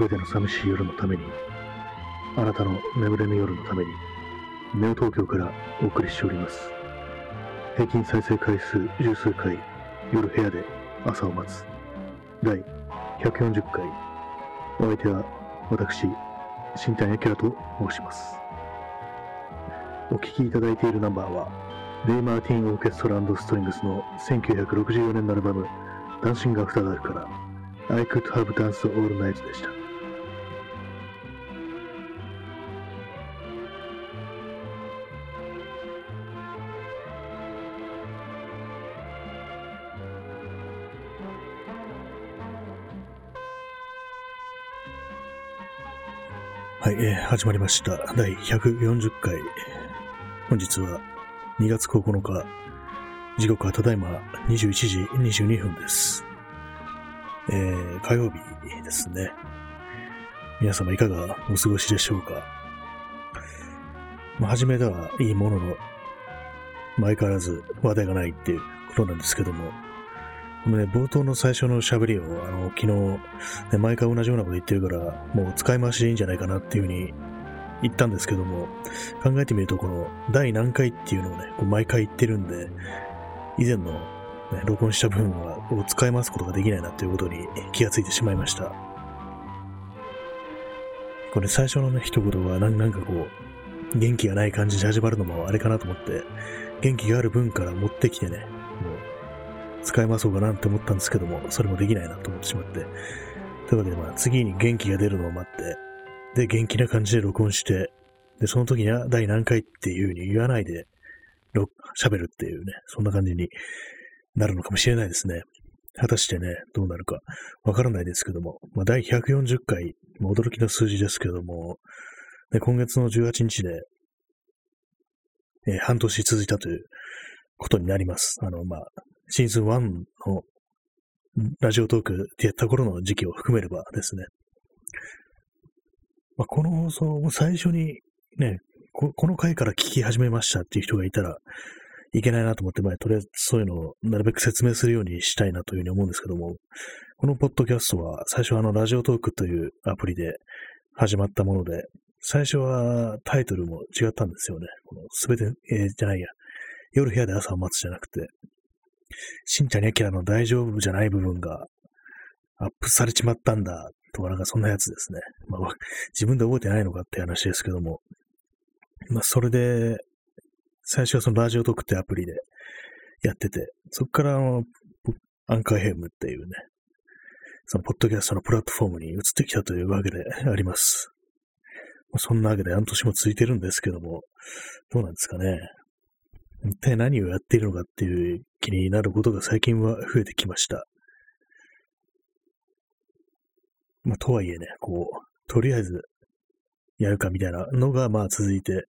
すべての寂しい夜のために、あなたの眠れぬ夜のために、ネオ東京からお送りしております。平均再生回数十数回、夜部屋で朝を待つ。第140回。お相手は私、新谷明と申します。お聴きいただいているナンバーは、レイ・マーティン・オーケストラストリングスの1964年のアルバム、ダンシング・アフターダークから、I Could Have Danced All Night でした。え、始まりました。第140回。本日は2月9日。時刻はただいま21時22分です。えー、火曜日ですね。皆様いかがお過ごしでしょうか。まあ、初めではいいものの、相変わらず話題がないっていうことなんですけども、このね、冒頭の最初の喋りを、あの、昨日、ね、毎回同じようなこと言ってるから、もう使い回しでいいんじゃないかなっていうふうに言ったんですけども、考えてみると、この、第何回っていうのをね、こう毎回言ってるんで、以前の、ね、録音した部分は、を使い回すことができないなということに気がついてしまいました。これ最初のね、一言は、なんかこう、元気がない感じで始まるのもあれかなと思って、元気がある分から持ってきてね、使いましょうかなって思ったんですけども、それもできないなと思ってしまって。というわけで、まあ、次に元気が出るのを待って、で、元気な感じで録音して、で、その時には第何回っていう風に言わないで、喋るっていうね、そんな感じになるのかもしれないですね。果たしてね、どうなるかわからないですけども、まあ、第140回、驚きの数字ですけども、ね、今月の18日で、えー、半年続いたということになります。あの、まあ、シーズン1のラジオトークでやった頃の時期を含めればですね。まあ、この放送も最初にねこ、この回から聞き始めましたっていう人がいたらいけないなと思って、まあ、とりあえずそういうのをなるべく説明するようにしたいなというふうに思うんですけども、このポッドキャストは最初はあのラジオトークというアプリで始まったもので、最初はタイトルも違ったんですよね。このすべて、えー、じゃないや。夜部屋で朝を待つじゃなくて、新谷明の大丈夫じゃない部分がアップされちまったんだ、とかなんかそんなやつですね。まあ、自分で覚えてないのかって話ですけども。まあ、それで、最初はそのラジオトークってアプリでやってて、そこからあの、アンカーヘムっていうね、そのポッドキャストのプラットフォームに移ってきたというわけであります。まあ、そんなわけで半年も続いてるんですけども、どうなんですかね。一体何をやっているのかっていう気になることが最近は増えてきました。まあ、とはいえね、こう、とりあえずやるかみたいなのが、まあ続いて、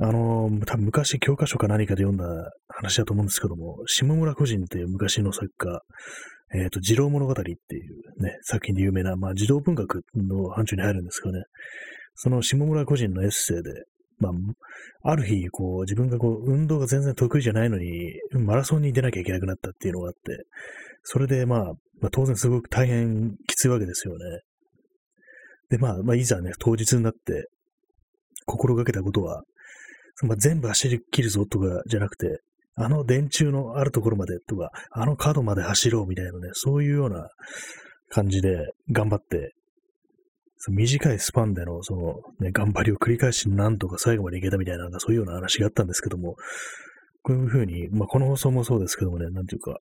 あのー、多分昔教科書か何かで読んだ話だと思うんですけども、下村個人っていう昔の作家、えっ、ー、と、児童物語っていうね、作品で有名な、まあ児童文学の範疇に入るんですけどね、その下村個人のエッセイで、まあ、ある日、こう、自分がこう、運動が全然得意じゃないのに、マラソンに出なきゃいけなくなったっていうのがあって、それで、まあ、まあ、当然すごく大変きついわけですよね。で、まあ、まあ、いざね、当日になって、心がけたことは、まあ、全部走り切るぞとかじゃなくて、あの電柱のあるところまでとか、あの角まで走ろうみたいなね、そういうような感じで頑張って短いスパンでの、その、ね、頑張りを繰り返しなんとか最後までいけたみたいな、なんかそういうような話があったんですけども、こういうふうに、まあ、この放送もそうですけどもね、なんていうか、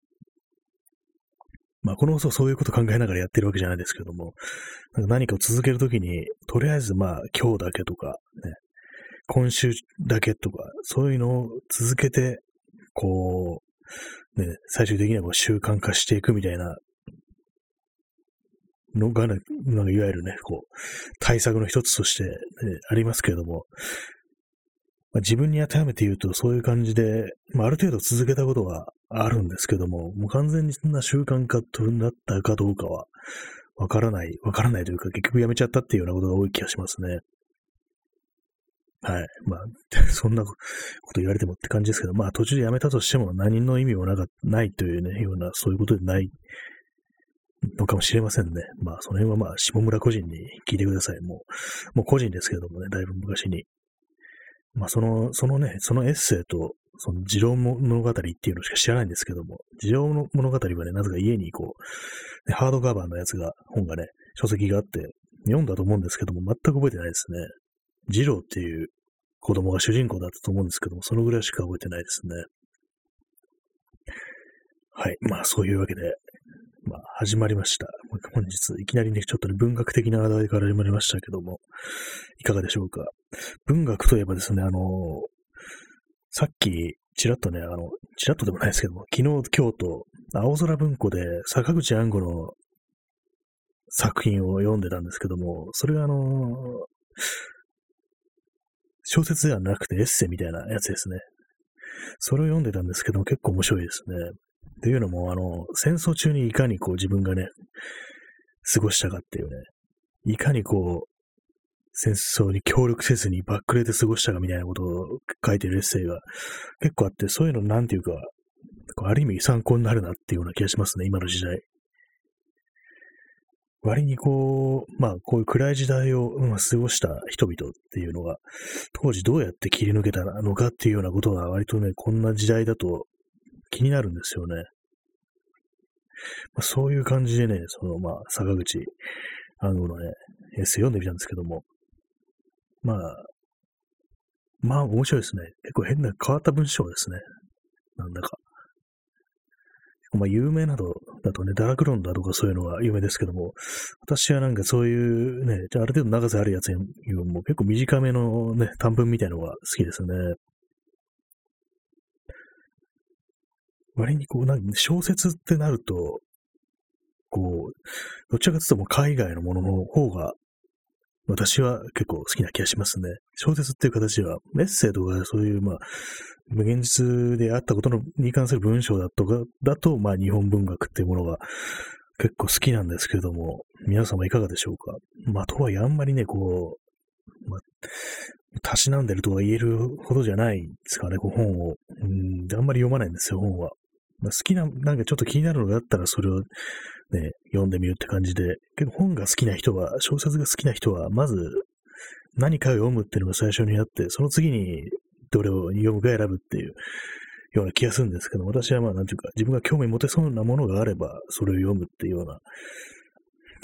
まあ、この放送そういうこと考えながらやってるわけじゃないですけども、なんか何かを続けるときに、とりあえずまあ、今日だけとか、ね、今週だけとか、そういうのを続けて、こう、ね、最終的にはこう習慣化していくみたいなのが、ね、なんかいわゆるね、こう、対策の一つとして、ね、ありますけれども、まあ、自分に当てはめて言うとそういう感じで、まあ、ある程度続けたことはあるんですけども、もう完全にそんな習慣化となったかどうかは、わからない、わからないというか、結局やめちゃったっていうようなことが多い気がしますね。はい。まあ、そんなこと言われてもって感じですけど、まあ途中でやめたとしても何の意味もなかないというね、ような、そういうことでないのかもしれませんね。まあ、その辺はまあ、下村個人に聞いてください。もう、もう個人ですけどもね、だいぶ昔に。まあ、その、そのね、そのエッセイと、その、二郎物語っていうのしか知らないんですけども、二郎物語はね、なぜか家にこう、ね、ハードカバーのやつが、本がね、書籍があって、読んだと思うんですけども、全く覚えてないですね。二郎っていう子供が主人公だったと思うんですけども、そのぐらいしか覚えてないですね。はい。まあ、そういうわけで、まあ、始まりました。本日、いきなりね、ちょっとね、文学的な話題から始まりましたけども、いかがでしょうか？文学といえばですね、あのさっき、ちらっとね、あの、ちらっとでもないですけども、昨日、京都、青空文庫で坂口安吾の作品を読んでたんですけども、それがあの小説ではなくてエッセイみたいなやつですね。それを読んでたんですけども、結構面白いですね。というのも、あの、戦争中にいかにこう自分がね、過ごしたかっていうね、いかにこう、戦争に協力せずにバックレで過ごしたかみたいなことを書いてるエッセイが結構あって、そういうのなんていうか、ある意味参考になるなっていうような気がしますね、今の時代。割にこう、まあ、こういう暗い時代を、うん、過ごした人々っていうのが、当時どうやって切り抜けたのかっていうようなことが割とね、こんな時代だと気になるんですよね。まあ、そういう感じでね、その、まあ、坂口暗号のね、エッセイ読んでみたんですけども、まあ、まあ面白いですね。結構変な変わった文章ですね。なんだか。まあ有名などだとね、ダラクロンだとかそういうのが有名ですけども、私はなんかそういうね、ある程度長さあるやつよりも結構短めのね、短文みたいのが好きですね。割にこう、なんか小説ってなると、こう、どちらかというとも海外のものの方が、私は結構好きな気がしますね。小説っていう形は、メッセージとかそういう、まあ、無現実であったことのに関する文章だとか、だと、まあ、日本文学っていうものが結構好きなんですけれども、皆様いかがでしょうか？まあ、とはいえあんまりね、こう、まあ、たしなんでるとは言えるほどじゃないですかね、こう本を。うん、あんまり読まないんですよ、本は。まあ、好きな、なんかちょっと気になるのがあったらそれをね、読んでみるって感じで、結構本が好きな人は、小説が好きな人は、まず何かを読むっていうのが最初にあって、その次にどれを読むか選ぶっていうような気がするんですけど、私はまあなんていうか、自分が興味持てそうなものがあれば、それを読むっていうような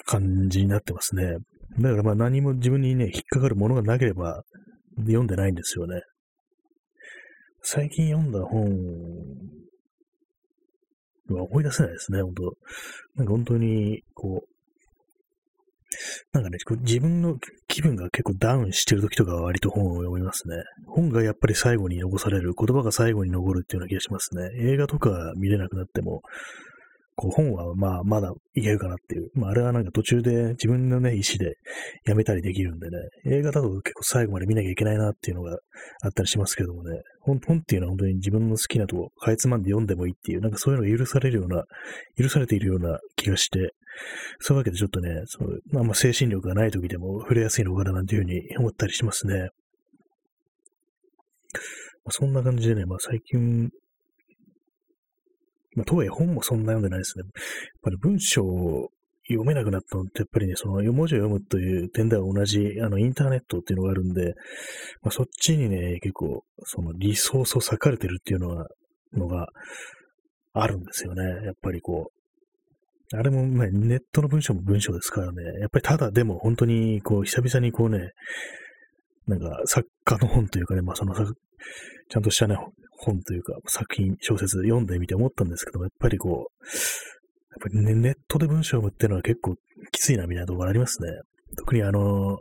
感じになってますね。だからまあ何も自分にね、引っかかるものがなければ読んでないんですよね。最近読んだ本思い出せないですね、本当なんか本当に、こう、なんかね、自分の気分が結構ダウンしてる時とかは割と本を読みますね。本がやっぱり最後に残される、言葉が最後に残るっていうような気がしますね。映画とか見れなくなっても、こう本はまあまだいけるかなっていう。まああれはなんか途中で自分のね、意思でやめたりできるんでね、映画だと結構最後まで見なきゃいけないなっていうのがあったりしますけどもね、本本っていうのは本当に自分の好きなとこかいつまんで読んでもいいっていう、なんかそういうのが許されるような、許されているような気がして、そういうわけでちょっとね、そのまあまあ精神力がない時でも触れやすいのかななんていうふうに思ったりしますね。そんな感じでね、まあ最近まあ、とはいえ本もそんな読んでないですね。やっぱり文章を読めなくなったのって、やっぱりね、その文字を読むという点では同じ、あの、インターネットっていうのがあるんで、まあ、そっちにね、結構、そのリソースを割かれてるっていうのは、のがあるんですよね。やっぱりこう、あれも、まあ、ネットの文章も文章ですからね、やっぱりただでも本当に、こう、久々にこうね、なんか、作家の本というかね、まあ、その、ちゃんとしたね、本というか、作品、小説読んでみて思ったんですけども、やっぱりこう、やっぱり、ね、ネットで文章を読むっていうのは結構きついなみたいなところありますね。特にあの、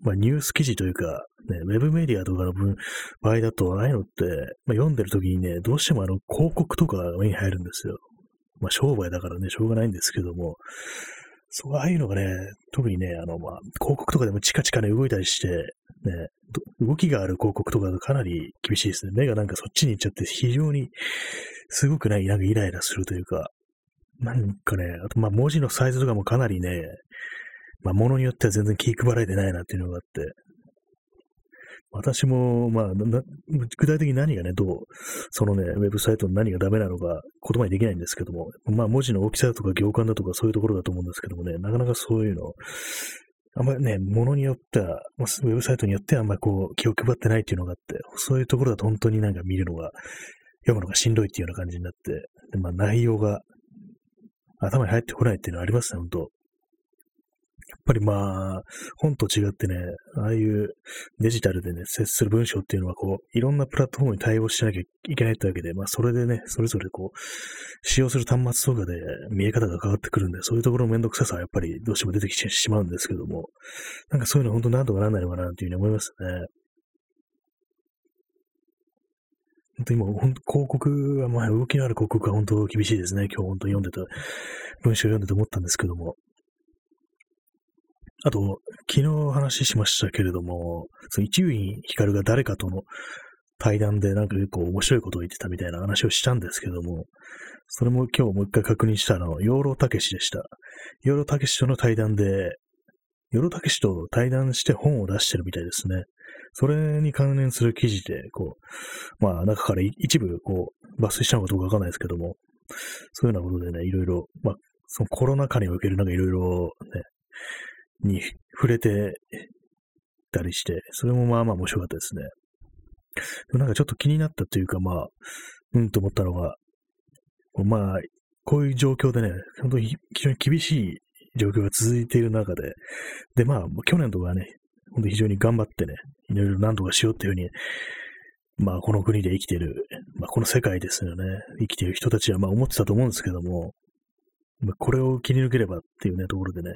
まあ、ニュース記事というか、ね、ウェブメディアとかの分場合だと、ああいうのって、まあ、読んでる時にね、どうしてもあの、広告とかが目に入るんですよ。まあ、商売だからね、しょうがないんですけども、そう、ああいうのがね、特にね、あの、まあ、広告とかでもチカチカね、動いたりして、ね、動きがある広告とかがかなり厳しいですね。目がなんかそっちに行っちゃって非常にすごくね、なんかイライラするというか、なんかね、あとまあ文字のサイズとかもかなりね、まあものによっては全然気配られてないなっていうのがあって、私も、まあ具体的に何がね、どう、そのね、ウェブサイトの何がダメなのか言葉にできないんですけども、まあ文字の大きさだとか行間だとかそういうところだと思うんですけどもね、なかなかそういうの、あんまりね、ものによっては、ウェブサイトによってはあんまりこう気を配ってないっていうのがあって、そういうところだと本当になんか見るのが、読むのがしんどいっていうような感じになって、でまあ内容が頭に入ってこないっていうのはありますね、本当。ぱりまあ、本と違ってね、ああいうデジタルでね、接する文章っていうのはこう、いろんなプラットフォームに対応しなきゃいけないってわけで、まあそれでね、それぞれこう、使用する端末とかで見え方が変わってくるんで、そういうところのめんどくささはやっぱりどうしても出てきてしまうんですけども、なんかそういうの本当なんとかならないのかなっていうふうに思いますね。本当にもう、広告は、まあ、動きのある広告は本当厳しいですね。今日本当読んでた、文章を読んでて思ったんですけども。あと、昨日話しましたけれども、その一遊院光が誰かとの対談でなんか結構面白いことを言ってたみたいな話をしたんですけども、それも今日もう一回確認したのは、養老たけしでした。養老たけしとの対談で、養老たけしと対談して本を出してるみたいですね。それに関連する記事で、こう、まあ中から一部こう抜粋したのかどうかわかんないですけども、そういうようなことでね、いろいろ、まあ、そのコロナ禍におけるなんかいろいろね、に触れてたりして、それもまあまあ面白かったですね。なんかちょっと気になったというか、まあ、うんと思ったのが、まあ、こういう状況でね、本当に非常に厳しい状況が続いている中で、で、まあ、去年とかね、本当に非常に頑張ってね、いろいろ何とかしようっていうふうに、まあ、この国で生きている、まあ、この世界ですよね、生きている人たちはまあ思ってたと思うんですけども、まあ、これを切り抜ければっていうね、ところでね、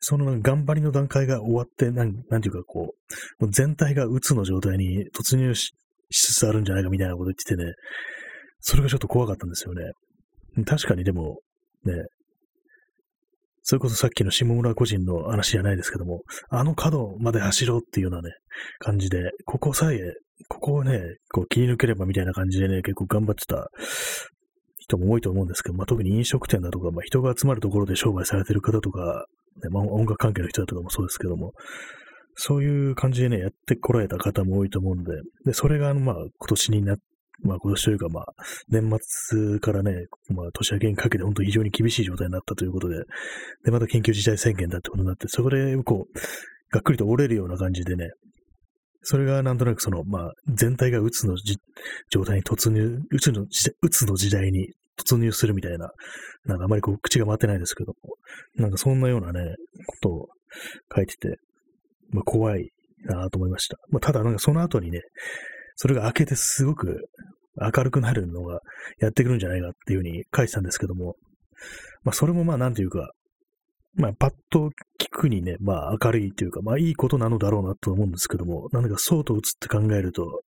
その頑張りの段階が終わって、なんなんていうかこう、全体が鬱の状態に突入しつつあるんじゃないかみたいなこと言っててね、それがちょっと怖かったんですよね。確かにでも、ね、それこそさっきの下村個人の話じゃないですけども、あの角まで走ろうっていうようなね、感じで、ここさえ、ここをね、こう切り抜ければみたいな感じでね、結構頑張ってた人も多いと思うんですけど、まあ、特に飲食店だとか、まあ、人が集まるところで商売されてる方とか、ね、まあ、音楽関係の人だとかもそうですけども、そういう感じでね、やってこられた方も多いと思うんで、で、それが、まあ、今年になっまあ今年というかまあ、年末からね、まあ年明けにかけて本当に非常に厳しい状態になったということで、で、また緊急事態宣言だってことになって、そこでこう、がっくりと折れるような感じでね、それがなんとなくその、まあ、全体がうつの状態に突入、うつのうつの時代に突入するみたいな、なんかあまりこう口が回ってないですけども、なんかそんなようなね、ことを書いてて、まあ怖いなと思いました。まあただなんかその後にね、それが明けてすごく明るくなるのがやってくるんじゃないかっていうふうに書いてたんですけども、まあそれもまあなんていうか、まあパッと聞くにね、まあ明るいというか、まあいいことなのだろうなと思うんですけども、なんかそうと映って考えると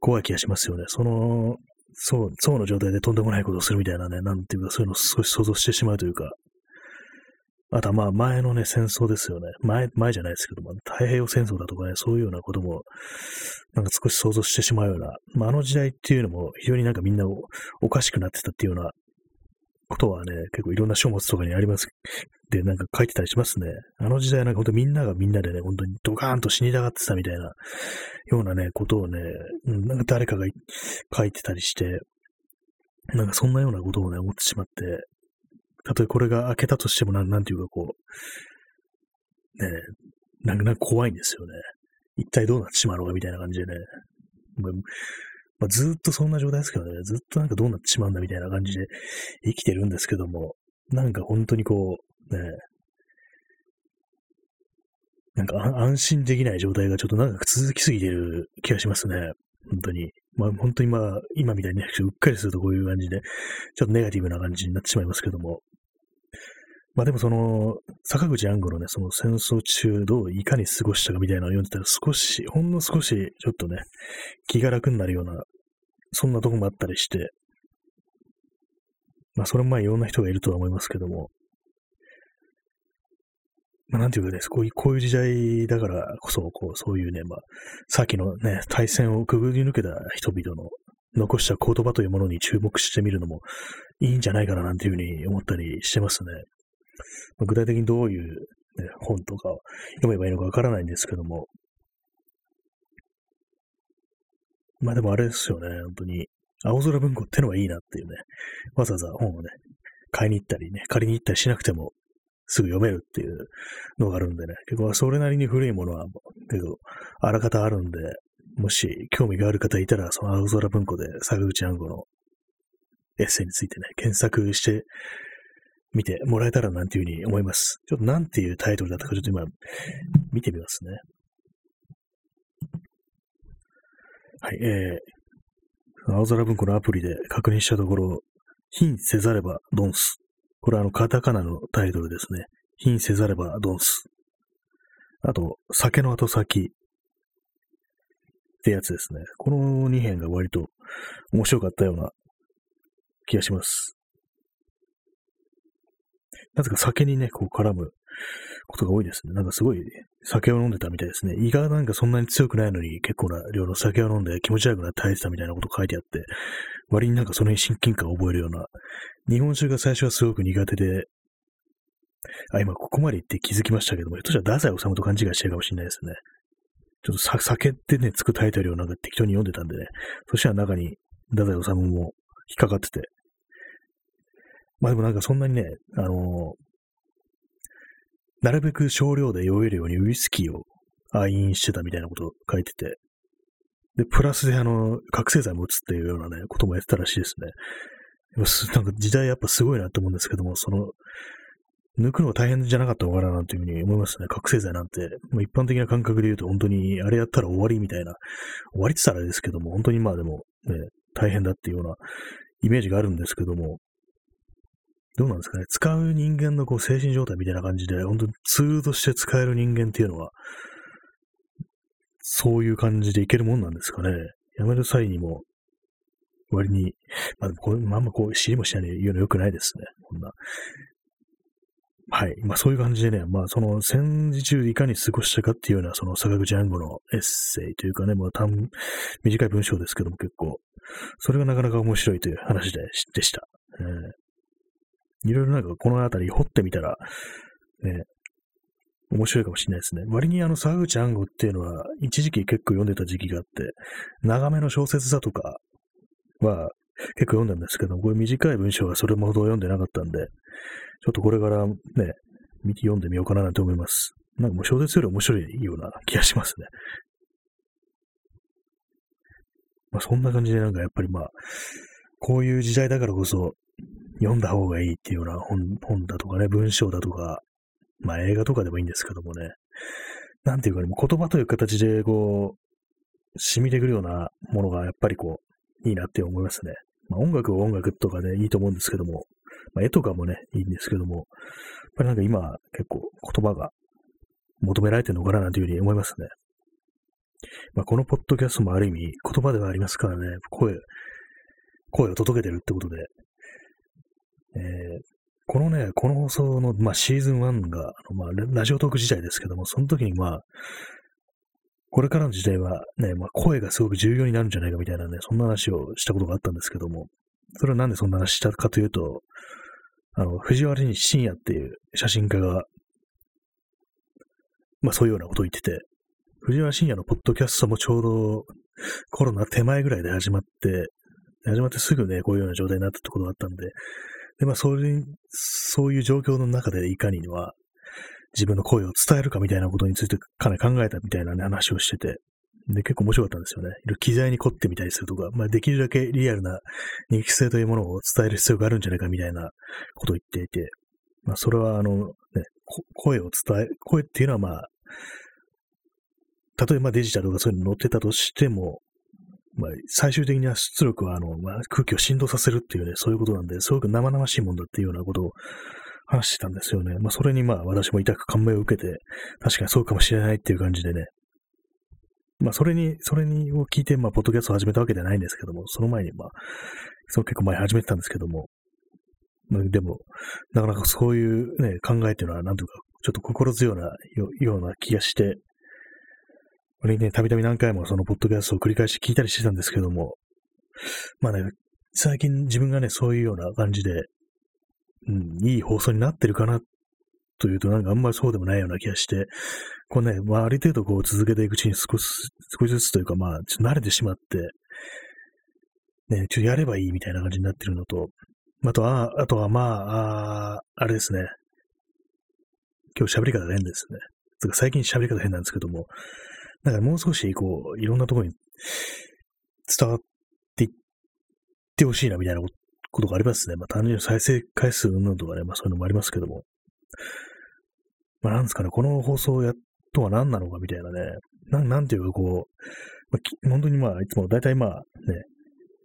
怖い気がしますよね。その、そう、そうの状態でとんでもないことをするみたいなね、なんていうかそういうのを少し想像してしまうというか、あとはまあ前のね、戦争ですよね。前、前じゃないですけども、太平洋戦争だとかね、そういうようなことも、なんか少し想像してしまうような、まああの時代っていうのも非常になんかみんなおかしくなってたっていうようなことはね、結構いろんな書物とかにあります。で、なんか書いてたりしますね。あの時代なんか本当みんながみんなでね、本当にドカーンと死にたがってたみたいなようなね、ことをね、なんか誰かが書いてたりして、なんかそんなようなことをね、思ってしまって、たとえこれが開けたとしても、なん、なんていうかこう、ねなんか、なんか怖いんですよね。一体どうなってしまうのかみたいな感じでね。まあ、ずっとそんな状態ですけどね、ずっとなんかどうなってしまうんだみたいな感じで生きてるんですけども、なんか本当にこう、ね、なんか安心できない状態がちょっと長く続きすぎてる気がしますね。本当に。まあ本当にまあ今みたいにね、うっかりするとこういう感じで、ちょっとネガティブな感じになってしまいますけども、まあでもその、坂口安吾のね、その戦争中どういかに過ごしたかみたいなのを読んでたら少し、ほんの少しちょっとね、気が楽になるような、そんなとこもあったりして、まあそれもまあいろんな人がいるとは思いますけども、まあなんていうかね、こういう、こういう時代だからこそ、こう、そういうね、まあ、さっきのね、対戦をくぐり抜けた人々の残した言葉というものに注目してみるのもいいんじゃないかななんていうふうに思ったりしてますね。まあ、具体的にどういう、ね、本とかを読めばいいのかわからないんですけども、まあでもあれですよね、本当に。青空文庫ってのはいいなっていうね。わざわざ本をね、買いに行ったりね、借りに行ったりしなくても、すぐ読めるっていうのがあるんでね、結構それなりに古いものは結構あらかたあるんで、もし興味がある方いたら、その青空文庫で坂口安吾のエッセイについてね、検索してみてもらえたらなんていうふうに思います。ちょっとなんていうタイトルだったかちょっと今見てみますね。はい、えー、青空文庫のアプリで確認したところ、貧せざればドンス。これはあの、カタカナのタイトルですね。貧せざればドンス。あと、酒の後先ってやつですね。この2編が割と面白かったような気がします。なぜか酒にね、こう絡むことが多いですね。なんかすごい酒を飲んでたみたいですね。胃がなんかそんなに強くないのに結構な量の酒を飲んで気持ち悪くなって耐えてたみたいなこと書いてあって、割になんかその辺親近感を覚えるような、日本酒が最初はすごく苦手で、あ、今ここまで言って気づきましたけども、ひょっとしたら太宰治と勘違いしてるかもしれないですね。ちょっと酒ってね、つくタイトルをなんか適当に読んでたんでね、そしたら中に太宰治も引っかかってて、まあでもなんかそんなにね、あのー、なるべく少量で酔えるようにウイスキーを愛飲してたみたいなことを書いてて、で、プラスであの、覚醒剤も打つっていうようなね、こともやってたらしいですね。なんか時代やっぱすごいなって思うんですけども、その、抜くのが大変じゃなかったのかななんていうふうに思いますね。覚醒剤なんて。もう一般的な感覚で言うと本当にあれやったら終わりみたいな。終わりって言ったらですけども、本当にまあでもね、大変だっていうようなイメージがあるんですけども、どうなんですかね。使う人間のこう精神状態みたいな感じで、本当にツールとして使える人間っていうのは、そういう感じでいけるもんなんですかね。やめる際にも、割に、まあ、これ、まあんまこう、知りもしないで言うの良くないですね。こんな。はい。まあそういう感じでね、まあその戦時中いかに過ごしたかっていうような、その坂口安吾のエッセイというかね、まあ短、短い文章ですけども結構、それがなかなか面白いという話ででした。えーいろいろなんかこの辺り掘ってみたら、ね、面白いかもしれないですね。割にあの、沢口安吾っていうのは、一時期結構読んでた時期があって、長めの小説だとかは結構読んだんですけど、これ短い文章はそれほど読んでなかったんで、ちょっとこれからね、読んでみようかなと思います。なんかもう小説より面白いような気がしますね。まあそんな感じでなんかやっぱりまあ、こういう時代だからこそ、読んだ方がいいっていうような本本だとかね、文章だとか、まあ映画とかでもいいんですけどもね、なんていうかね、言葉という形でこう、染みてくるようなものがやっぱりこう、いいなって思いますね。まあ音楽は音楽とかね、いいと思うんですけども、まあ絵とかもね、いいんですけども、やっぱりなんか今結構言葉が求められてるのかななんていうふうに思いますね。まあこのポッドキャストもある意味言葉ではありますからね、声、声を届けてるってことで、えー、このね、この放送の、まあ、シーズン1が、まあ、ラジオトーク時代ですけども、その時にまあ、これからの時代はね、まあ、声がすごく重要になるんじゃないかみたいなね、そんな話をしたことがあったんですけども、それはなんでそんな話したかというと、あの、藤原に深夜っていう写真家が、まあそういうようなことを言ってて、藤原深夜のポッドキャストもちょうどコロナ手前ぐらいで始まって、始まってすぐね、こういうような状態になったってことがあったんで、で、まあ、それ、そういう状況の中でいかには、自分の声を伝えるかみたいなことについてかなり考えたみたいな、ね、話をしてて、で、結構面白かったんですよね。機材に凝ってみたりするとか、まあ、できるだけリアルな人気性というものを伝える必要があるんじゃないかみたいなことを言っていて、まあ、それは、あの、ね、声を伝え、声っていうのはまあ、例えばデジタルとかそういうの載ってたとしても、まあ、最終的には出力は、あの、まあ、空気を振動させるっていうね、そういうことなんで、すごく生々しいもんだっていうようなことを話してたんですよね。まあ、それにまあ、私も痛く感銘を受けて、確かにそうかもしれないっていう感じでね。まあ、それに、それにを聞いて、まあ、ポッドキャストを始めたわけではないんですけども、その前に、まあ、その結構前始めてたんですけども、まあ、でも、なかなかそういうね、考えっていうのは、なんとか、ちょっと心強いなような気がして、これね、たびたび何回もそのポッドキャストを繰り返し聞いたりしてたんですけども、まあね、最近自分がね、そういうような感じで、うん、いい放送になってるかなというと、なんかあんまりそうでもないような気がして、こうね、まあ、ある程度こう続けていくうちに少し、少しずつというか、まあ、ちょっと慣れてしまって、ね、ちょっとやればいいみたいな感じになってるのと、あとは、あとはまあ、ああれですね。今日喋り方変ですね。つか最近喋り方変なんですけども、だからもう少し、こう、いろんなところに伝わっていってほしいなみたいなことがありますね。まあ単純に再生回数云々とかね、まあそういうのもありますけども。まあなんですかね、この放送やとは何なのかみたいなね、なんなんていうかこう、まあ、本当にまあ、いつも大体まあね、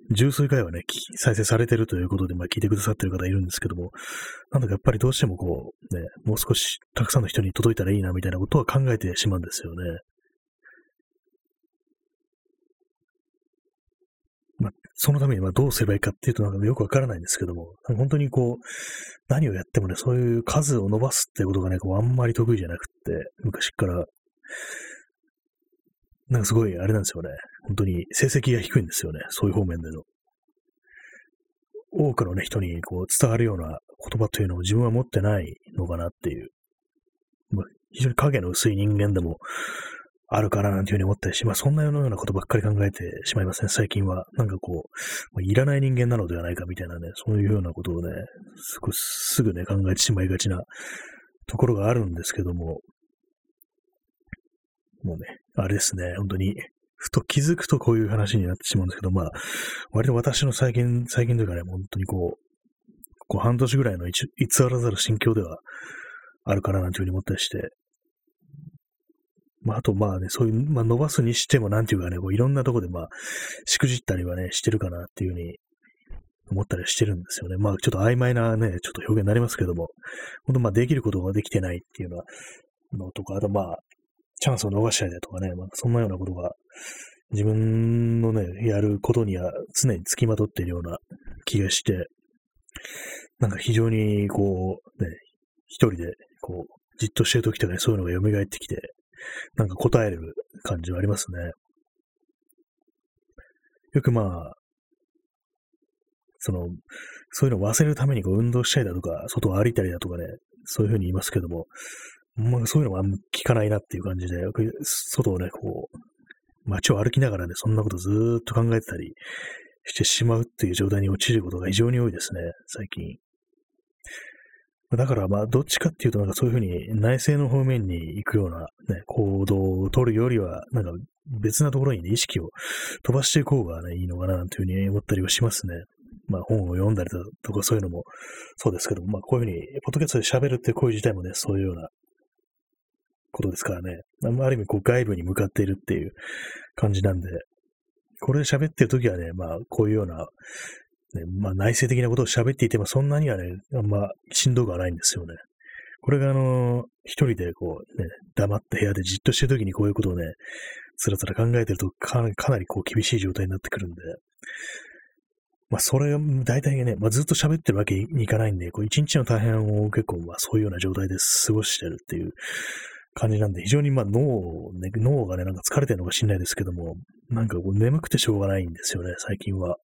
十数回はね、再生されてるということで、まあ聞いてくださってる方いるんですけども、なんだかやっぱりどうしてもこう、ね、もう少したくさんの人に届いたらいいなみたいなことは考えてしまうんですよね。まあ、そのためにまどうすればいいかっていうとなんかよくわからないんですけども、本当にこう、何をやってもね、そういう数を伸ばすってことがね、こうあんまり得意じゃなくって、昔から、なんかすごいあれなんですよね。本当に成績が低いんですよね。そういう方面での。多くのね、人にこう伝わるような言葉というのを自分は持ってないのかなっていう。まあ、非常に影の薄い人間でもあるかななんていうふうに思ったりし、まあそんなようなことばっかり考えてしまいますね、最近は。なんかこう、まあ、いらない人間なのではないかみたいなね、そういうようなことをね、すぐすぐね、考えてしまいがちなところがあるんですけども、もうね、あれですね、本当に、ふと気づくとこういう話になってしまうんですけど、まあ、割と私の最近、最近というかね、本当にこう、こう半年ぐらいの偽らざる心境ではあるかななんていうふうに思ったりして、まあ、あとまあね、そういう、まあ伸ばすにしてもなんていうかね、こういろんなとこでまあ、しくじったりはね、してるかなっていうふうに思ったりしてるんですよね。まあちょっと曖昧なね、ちょっと表現になりますけども、本当まあできることができてないっていうのは、のとか、あとまあ、チャンスを逃したりだとかね、まあ、そんなようなことが、自分のね、やることには常につきまとっているような気がして、なんか非常にこう、ね、一人でこう、じっとしてる時とかにそういうのが蘇ってきて、なんか答える感じはありますね。よくまあ、その、そういうのを忘れるためにこう運動したりだとか、外を歩いたりだとかね、そういうふうに言いますけども、まあ、そういうのもあんま聞かないなっていう感じで、よく外をね、こう、街を歩きながらね、そんなことずーっと考えてたりしてしまうっていう状態に陥ることが非常に多いですね、最近。だからまあ、どっちかっていうと、なんかそういうふうに内政の方面に行くような、ね、行動を取るよりは、なんか別なところに、ね、意識を飛ばしていこうがね、いいのかな、というふうに思ったりはしますね。まあ本を読んだりだとかそういうのもそうですけど、まあこういうふうに、ポッドキャストで喋るって行為自体もね、そういうようなことですからね。ある意味こう外部に向かっているっていう感じなんで、これで喋ってる時はね、まあこういうような、ね、まあ内省的なことを喋っていてもそんなにはね、あんましんどくはないんですよね。これがあの、一人でこうね、黙って部屋でじっとしてる時にこういうことをね、つらつら考えてるとかなりこう厳しい状態になってくるんで、まあ、それが、大体ね、まあ、ずっと喋ってるわけにいかないんで、こう、一日の大変を結構、まあ、そういうような状態で過ごしてるっていう感じなんで、非常にまあ脳、ね、脳がね、なんか疲れてるのか知んないですけども、なんかこう眠くてしょうがないんですよね、最近は。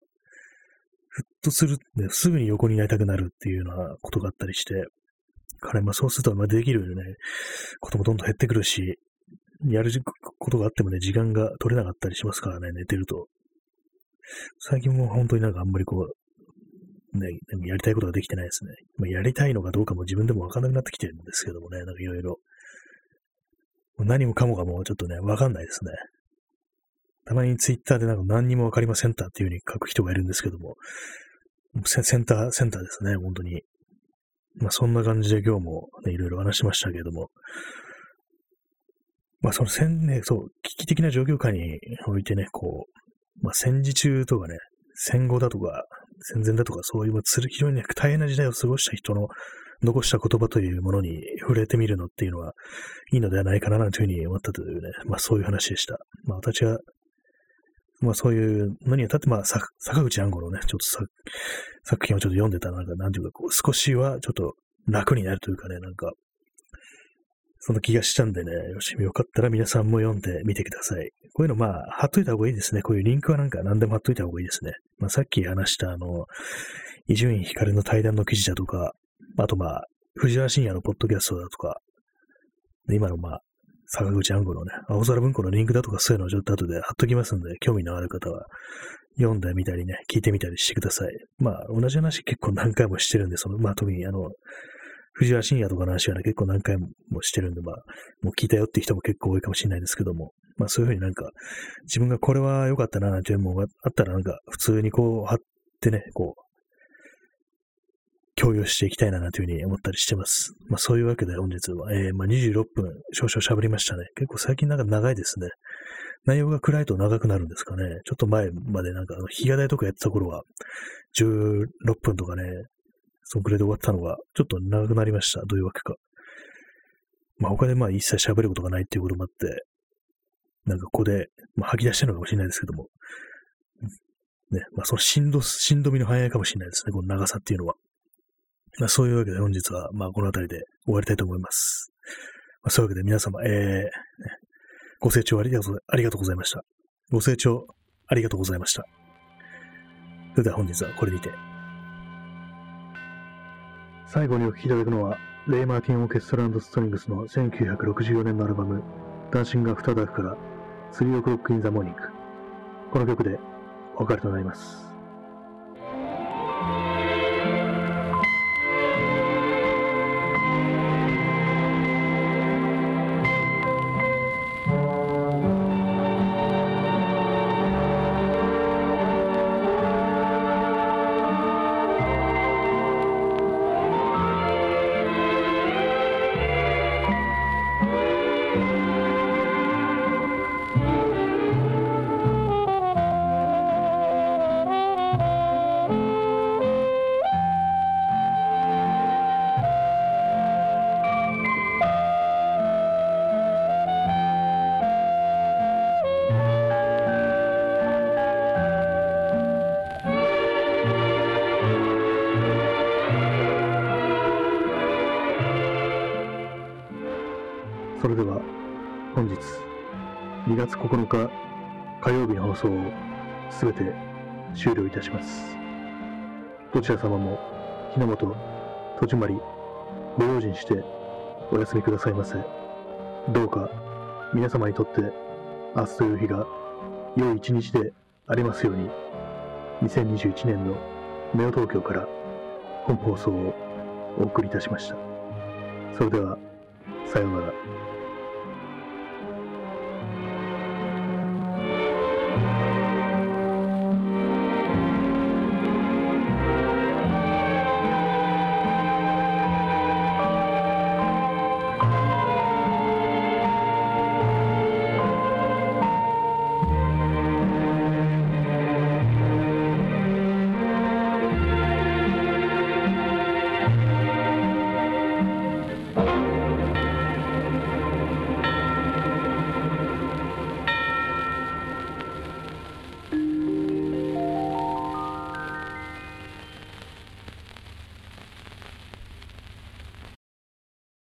ふっとする、ね、すぐに横になりたくなるっていうようなことがあったりして、彼、まあそうすると、まあできるよね、こともどんどん減ってくるし、やることがあってもね、時間が取れなかったりしますからね、寝てると。最近も本当になんかあんまりこう、ね、やりたいことができてないですね。ま、やりたいのかどうかも自分でもわかんなくなってきてるんですけどもね、なんかいろいろ。何もかもがもうちょっとね、わかんないですね。たまにツイッターでなんか何にもわかりませんたっていう風に書く人がいるんですけども、センター、センターですね、本当に。まあそんな感じで今日もね、いろいろ話しましたけれども、まあその戦、ね、そう、危機的な状況下においてね、こう、まあ戦時中とかね、戦後だとか、戦前だとか、そういう、非常にね、大変な時代を過ごした人の残した言葉というものに触れてみるのっていうのはいいのではないかなというふうに思ったというね、まあそういう話でした。まあ私は、まあそういうのにあたって、まあ坂口安吾のね、ちょっと作品をちょっと読んでたなんか、なんていうか、こう少しはちょっと楽になるというかね、なんか、その気がしたんでね、よし、よかったら皆さんも読んでみてください。こういうのまあ、貼っといた方がいいですね。こういうリンクはなんか何でも貼っといた方がいいですね。まあさっき話したあの、伊集院光の対談の記事だとか、あとまあ、藤原信也のポッドキャストだとか、今のまあ、坂口安吾のね、青空文庫のリンクだとかそういうのをちょっと後で貼っときますんで、興味のある方は読んでみたりね、聞いてみたりしてください。まあ、同じ話結構何回もしてるんで、その、まあ特にあの、藤原信也とかの話はね、結構何回もしてるんで、まあ、もう聞いたよって人も結構多いかもしれないですけども、まあそういうふうになんか、自分がこれは良かったななんていうのもあったらなんか、普通にこう貼ってね、こう、共有していきたいなというふうに思ったりしてます。まあそういうわけで本日は、えー、まあ26分少々喋りましたね。結構最近なんか長いですね。内容が暗いと長くなるんですかね。ちょっと前までなんか、日が台とかやってた頃は、16分とかね、そんくらいで終わったのが、ちょっと長くなりました。どういうわけか。まあ他でまあ一切喋ることがないっていうこともあって、なんかここで、まあ、吐き出してるのかもしれないですけども、ね、まあその振動、振動みの早いかもしれないですね、この長さっていうのは。まあそういうわけで本日は、まあこの辺りで終わりたいと思います。まあ、そういうわけで皆様、えー、ご清聴ありがとうありがとうございました。ご清聴ありがとうございました。それでは本日はこれにて。最後にお聴きいただくのは、レイ・マーティン・オーケストラストリングスの1964年のアルバム、ダンシング・アフター・ダークから3 o'clock in the morning。この曲でお別れとなります。2月9日火曜日の放送をすべて終了いたします。どちら様も日の本戸締まりご用心してお休みくださいませ。どうか皆様にとって明日という日が良い一日でありますように2021年のネオ東京から本放送をお送りいたしました。それでは、さようなら。